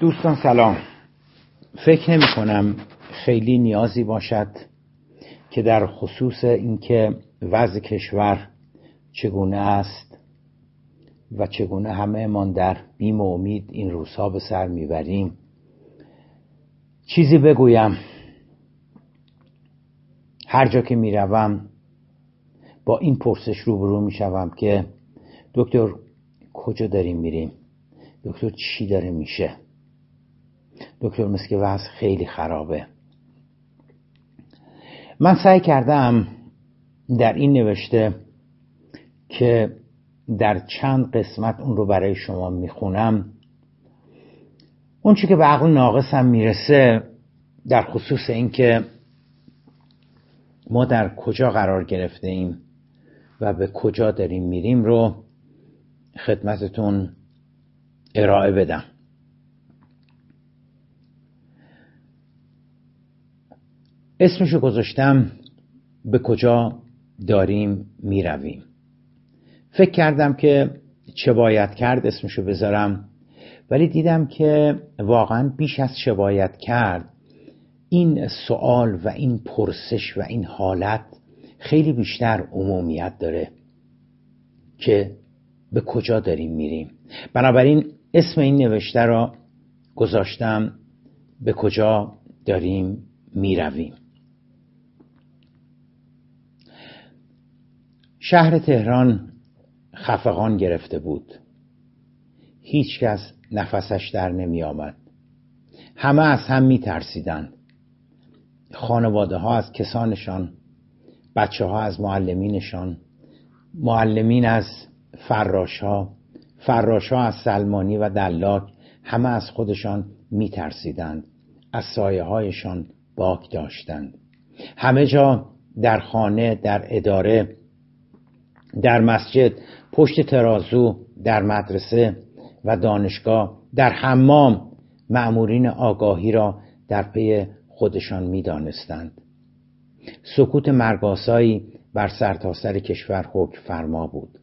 دوستان سلام. فکر نمی کنم خیلی نیازی باشد که در خصوص اینکه وضع کشور چگونه است و چگونه همه من در بیم و امید این روزها به سر می‌بریم چیزی بگویم. هر جا که می‌روم با این پرسش روبرو می‌شوم که دکتر کجا داریم میریم؟ دکتر چی داره میشه؟ دکتر مثل که وضع خیلی خرابه. من سعی کردم در این نوشته که در چند قسمت اون رو برای شما می‌خونم. اون چی که به عقل ناقصم می‌رسه در خصوص اینکه ما در کجا قرار گرفته ایم و به کجا داریم میریم رو خدمتتون ارائه بدم. اسمشو گذاشتم به کجا داریم می‌رویم. فکر کردم که چه باید کرد اسمشو بذارم ولی دیدم که واقعا بیش از چه باید کرد. این سوال و این پرسش و این حالت خیلی بیشتر عمومیت داره که به کجا داریم میریم. بنابراین اسم این نوشته را گذاشتم به کجا داریم می‌رویم. شهر تهران خفقان گرفته بود. هیچ کس نفسش در نمی آمد. همه از هم می ترسیدن. خانواده ها از کسانشان بچه ها از معلمینشان معلمین از فراش ها فراش ها از سلمانی و دلاک همه از خودشان می ترسیدند. از سایه هایشان باک داشتند. همه جا در خانه در اداره در مسجد پشت ترازو در مدرسه و دانشگاه در حمام معمورین آگاهی را در پی خودشان می‌دانستند. سکوت مرگاسایی بر سرتاسر سر کشور حکم فرما بود.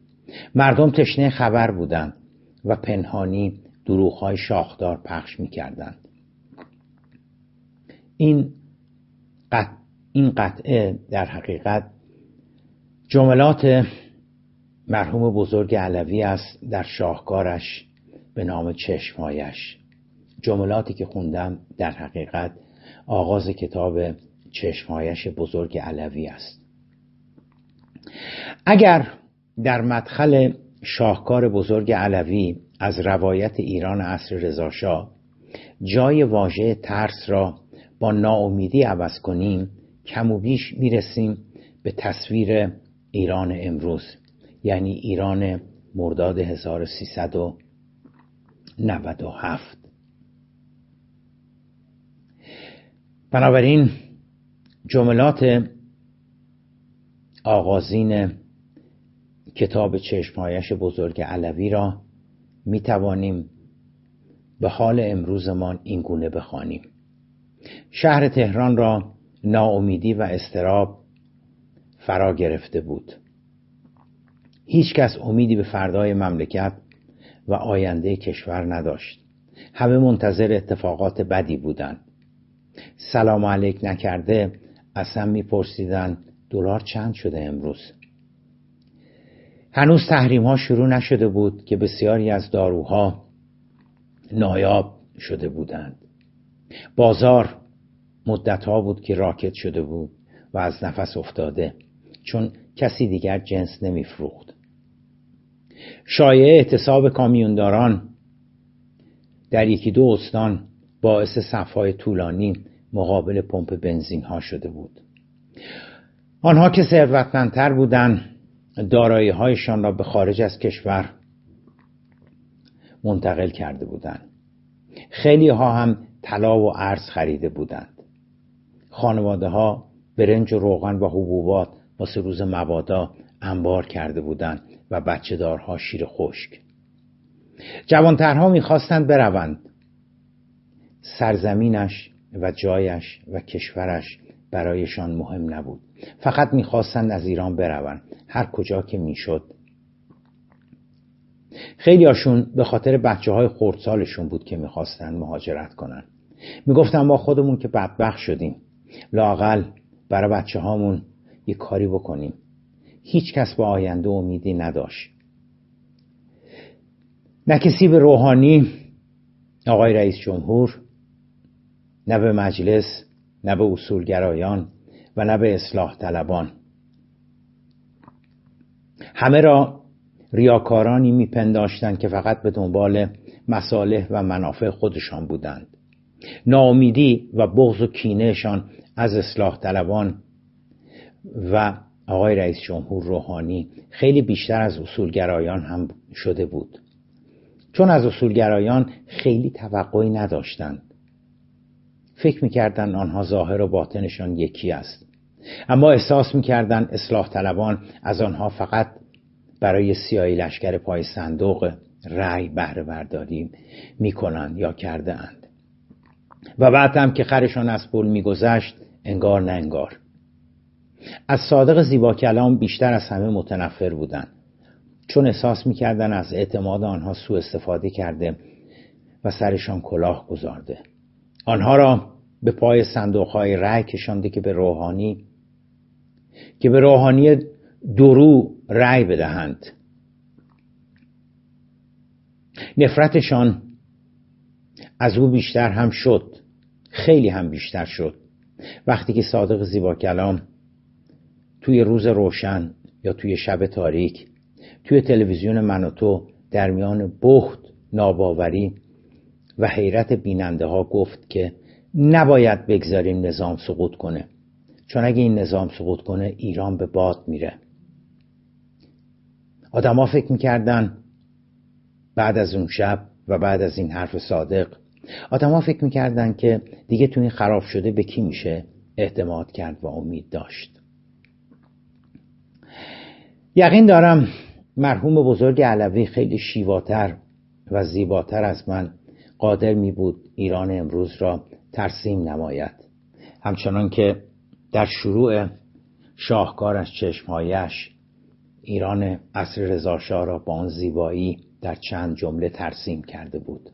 مردم تشنه خبر بودند و پنهانی دروغهای شاخدار پخش می‌کردند. این این قطعه در حقیقت جملات مرحوم بزرگ علوی است در شاهکارش به نام چشمهایش. جملاتی که خوندم در حقیقت آغاز کتاب چشمهایش بزرگ علوی است. اگر در مدخل شاهکار بزرگ علوی از روایت ایران عصر رضاشاه جای واژه ترس را با ناامیدی عوض کنیم کم و بیش می‌رسیم به تصویر ایران امروز. یعنی ایران مرداد 1397 بنابراین جملات آغازین کتاب چشمهایش بزرگ علوی را می توانیم به حال امروزمان این گونه بخوانیم. شهر تهران را ناامیدی و استراب فرا گرفته بود. هیچ کس امیدی به فردای مملکت و آینده کشور نداشت. همه منتظر اتفاقات بدی بودند. سلام علیک نکرده اصلا میپرسیدن دلار چند شده امروز. هنوز تحریم ها شروع نشده بود که بسیاری از داروها نایاب شده بودند. بازار مدت ها بود که راکت شده بود و از نفس افتاده چون کسی دیگر جنس نمیفروخت. شایعه اعتصاب کامیونداران در یکی دو استان باعث صفهای طولانی مقابل پمپ بنزین ها شده بود. آنها که ثروتمندتر بودند دارایی هایشان را به خارج از کشور منتقل کرده بودند. خیلی ها هم طلا و ارز خریده بودند. خانواده ها برنج و روغن و حبوبات واسه روز مبادا انبار کرده بودند و بچه دارها شیر خشک. جوانترها می‌خواستند بروند. سرزمینش و جایش و کشورش برایشان مهم نبود. فقط می‌خواستند از ایران بروند. هر کجا که می‌شد. خیلی هاشون به خاطر بچه های خردسالشون بود که می‌خواستن مهاجرت کنن می‌گفتن ما خودمون که بدبخت شدیم. لاقل برای بچه هامون یه کاری بکنیم. هیچ کس به آینده امیدی نداشت. نه کسی به روحانی آقای رئیس جمهور نه به مجلس نه به اصولگرایان و نه به اصلاح طلبان. همه را ریاکارانی میپنداشتند که فقط به دنبال مصالح و منافع خودشان بودند. ناامیدی و بغض و کینهشان از اصلاح طلبان و آقای رئیس جمهور روحانی خیلی بیشتر از اصولگرایان هم شده بود. چون از اصولگرایان خیلی توقعی نداشتند. فکر می‌کردن آنها ظاهر و باطنشان یکی است. اما احساس می‌کردن اصلاح طلبان از آنها فقط برای سیایی لشکر پای صندوق رأی بهره برداری می‌کنند یا کرده اند و بعد هم که خرشان از پول میگذشت انگار نه انگار. از صادق زیبا کلام بیشتر از همه متنفر بودند چون احساس می‌کردن از اعتماد آنها سوء استفاده کرده و سرشان کلاه گذارده. آنها را به پای صندوق های رأی کشانده که به روحانی که به روحانی درو رأی بدهند. نفرتشان از او بیشتر هم شد. خیلی هم بیشتر شد. وقتی که صادق زیبا کلام توی روز روشن یا توی شب تاریک توی تلویزیون من و تو در میان بخت ناباوری و حیرت بیننده ها گفت که نباید بگذاریم نظام سقوط کنه. چون اگه این نظام سقوط کنه ایران به باد میره. آدما فکر می‌کردن بعد از اون شب و بعد از این حرف صادق آدما فکر می‌کردن که دیگه تو این خراب شده به کی میشه اعتماد کرد و امید داشت. یقین دارم مرحوم بزرگ علوی خیلی شیواتر و زیباتر از من قادر می بود ایران امروز را ترسیم نماید. همچنان که در شروع شاهکار از چشمهایش ایران عصر رضاشاه را با آن زیبایی در چند جمله ترسیم کرده بود.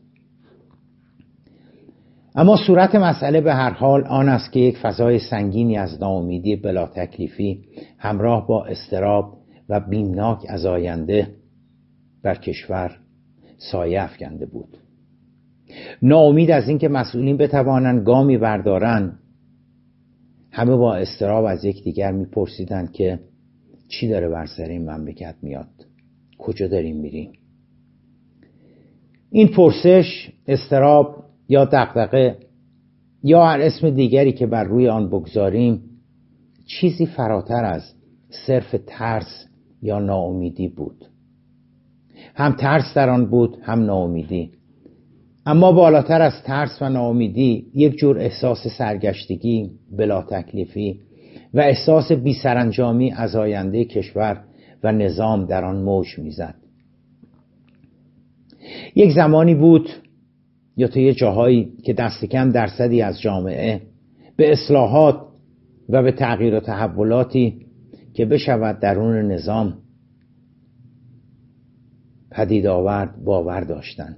اما صورت مسئله به هر حال آن است که یک فضای سنگینی از ناامیدی بلا تکلیفی همراه با استراب و بیمناک از آینده بر کشور سایه افکنده بود. ناامید از اینکه مسئولین بتوانند گامی بردارند همه با استراب از یکدیگر میپرسیدند که چی داره بر سر این مملکت میاد؟ کجا داریم میریم؟ این پرسش استراب یا دقدقه یا هر اسم دیگری که بر روی آن بگذاریم چیزی فراتر از صرف ترس یا ناامیدی بود. هم ترس در آن بود هم ناامیدی. اما بالاتر از ترس و ناامیدی یک جور احساس سرگشتگی بلا تکلیفی و احساس بیسرانجامی از آینده کشور و نظام در آن موج می‌زد. یک زمانی بود یا تا یه جاهایی که دست کم درصدی از جامعه به اصلاحات و به تغییر و تحولاتی که بشود درون نظام پدید آورد باور داشتند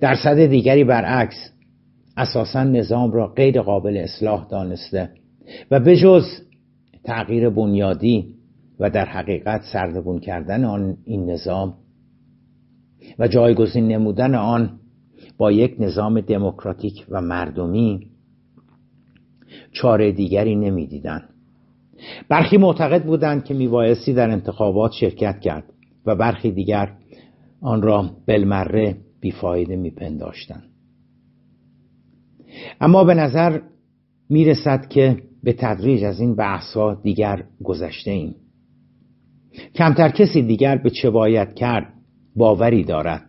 درصد دیگری برعکس اساسا نظام را غیر قابل اصلاح دانسته و به جز تغییر بنیادی و در حقیقت سردبون کردن آن این نظام و جایگزین نمودن آن با یک نظام دموکراتیک و مردمی چاره دیگری نمی‌دیدند. برخی معتقد بودند که میبایستی در انتخابات شرکت کرد و برخی دیگر آن را بلمره بیفایده میپنداشتند. اما به نظر می‌رسد که به تدریج از این بحثها دیگر گذشته ایم. کمتر کسی دیگر به چه باید کرد باوری دارد.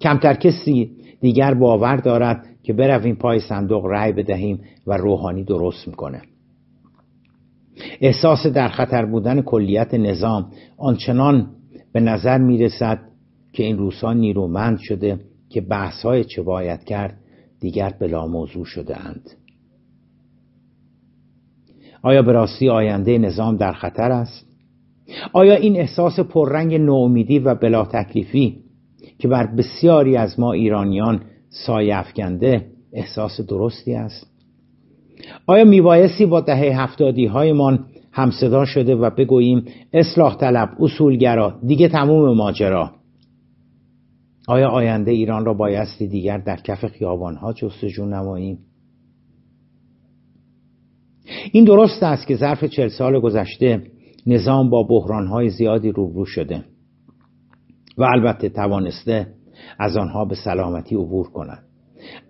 کمتر کسی دیگر باور دارد که برویم پای صندوق رأی بدهیم و روحانی درست می‌کنه احساس در خطر بودن کلیت نظام آنچنان به نظر می‌رسد که این روزها نیرومند شده که بحث های چه باید کرد دیگر بلا موضوع شده اند آیا به راستی آینده نظام در خطر است؟ آیا این احساس پررنگ نومیدی و بلا تکلیفی که بر بسیاری از ما ایرانیان سایه افکنده احساس درستی است آیا میبایستی با دهه هفتادی هایمان همصدا شده و بگوییم اصلاح طلب اصولگرا دیگه تموم ماجرا؟ آیا آینده ایران را بایستی دیگر در کف خیابانها جستجو نماییم؟ این درست است که ظرف چل سال گذشته نظام با بحرانهای زیادی روبرو شده و البته توانسته از آنها به سلامتی عبور کند.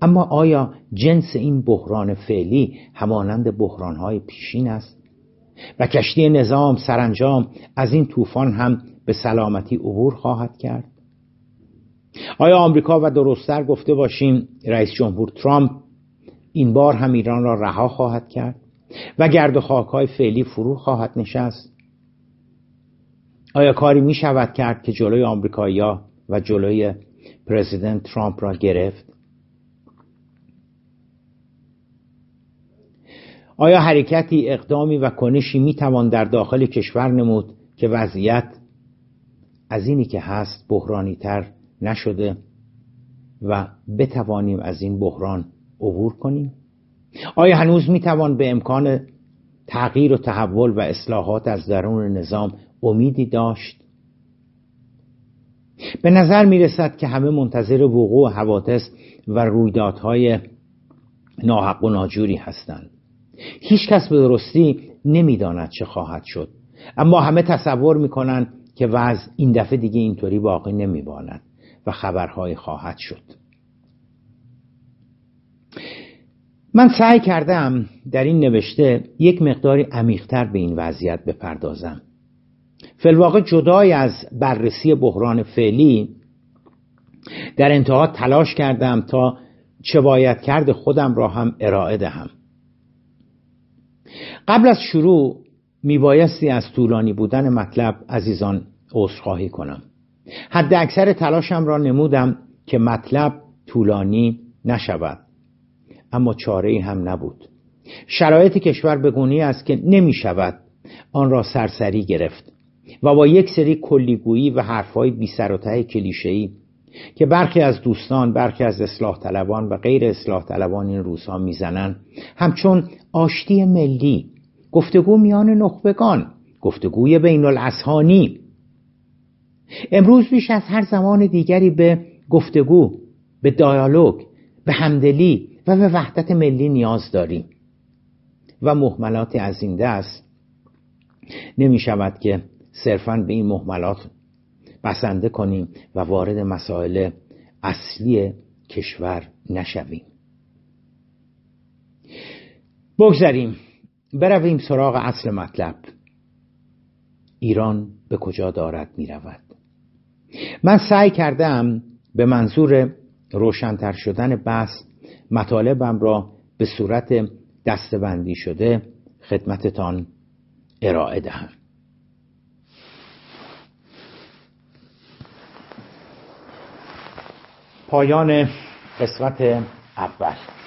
اما آیا جنس این بحران فعلی همانند بحرانهای پیشین است؟ و کشتی نظام سرانجام از این طوفان هم به سلامتی عبور خواهد کرد؟ آیا آمریکا و درستتر گفته باشیم رئیس جمهور ترامپ این بار هم ایران را رها خواهد کرد و گرد و خاکهای فعلی فرو خواهد نشست؟ آیا کاری می شود کرد که جلوی آمریکایی‌ها و جلوی پرزیدنت ترامپ را گرفت؟ آیا حرکتی اقدامی و کنشی می توان در داخل کشور نمود که وضعیت از اینی که هست بحرانی تر نشده و بتوانیم از این بحران عبور کنیم؟ آیا هنوز می توان به امکان تغییر و تحول و اصلاحات از درون نظام امیدی داشت؟ به نظر می رسد که همه منتظر وقوع حوادث و رویدادهای ناحق و ناجوری هستند. هیچ کس به درستی نمی‌داند چه خواهد شد. اما همه تصور می‌کنند که وضع این دفعه دیگه اینطوری باقی نمیماند و خبرهای خواهد شد. من سعی کردم در این نوشته یک مقداری عمیقتر به این وضعیت بپردازم. فلواقع جدای از بررسی بحران فعلی در انتها تلاش کردم تا چه باید کرد خودم را هم ارائه دهم. قبل از شروع میبایستی از طولانی بودن مطلب عزیزان عذرخواهی کنم. حد اکثر تلاشم را نمودم که مطلب طولانی نشود. اما چاره هم نبود. شرایط کشور بگونی است که نمی شود آن را سرسری گرفت و با یک سری کلیگویی و حرفهای بی سر و ته کلیشه‌ای که برخی از دوستان برخی از اصلاح طلبان و غیر اصلاح طلبان این روزها می‌زنند همچون آشتی ملی گفتگو میان نخبگان گفتگوی بین الاسهانی. امروز بیش از هر زمان دیگری به گفتگو به دیالوگ به همدلی و به وحدت ملی نیاز داریم. و محملات از این دست نمی شود که صرفا به این محملات بسنده کنیم و وارد مسائل اصلی کشور نشویم. بگذاریم برویم سراغ اصل مطلب. ایران به کجا دارد می رود من سعی کردم به منظور روشنتر شدن بحث مطالبم را به صورت دستبندی شده خدمتتان ارائه دهم. پایان قسمت اول.